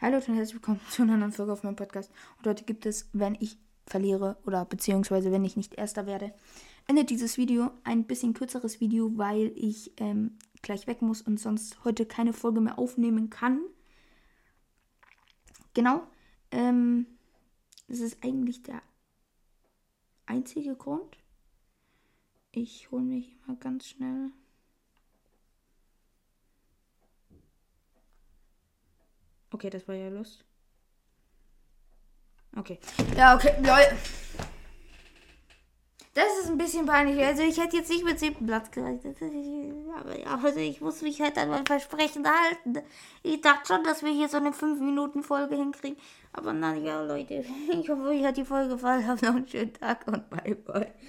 Hallo und herzlich willkommen zu einer neuen Folge auf meinem Podcast. Und heute gibt es, wenn ich verliere oder beziehungsweise wenn ich nicht Erster werde, endet dieses Video ein bisschen kürzeres Video, weil ich ähm, gleich weg muss und sonst heute keine Folge mehr aufnehmen kann. Genau. Ähm, das ist eigentlich der einzige Grund. Ich hole hier mal ganz schnell. Okay, das war ja Lust. Okay. Ja, okay, Leute. Das ist ein bisschen peinlich. Also ich hätte jetzt nicht mit siebten Platz gerechnet. Aber ja, also ich muss mich halt an mein Versprechen halten. Ich dachte schon, dass wir hier so eine 5-Minuten-Folge hinkriegen. Aber naja, Leute, ich hoffe, euch hat die Folge gefallen. Habt noch einen schönen Tag und bye bye.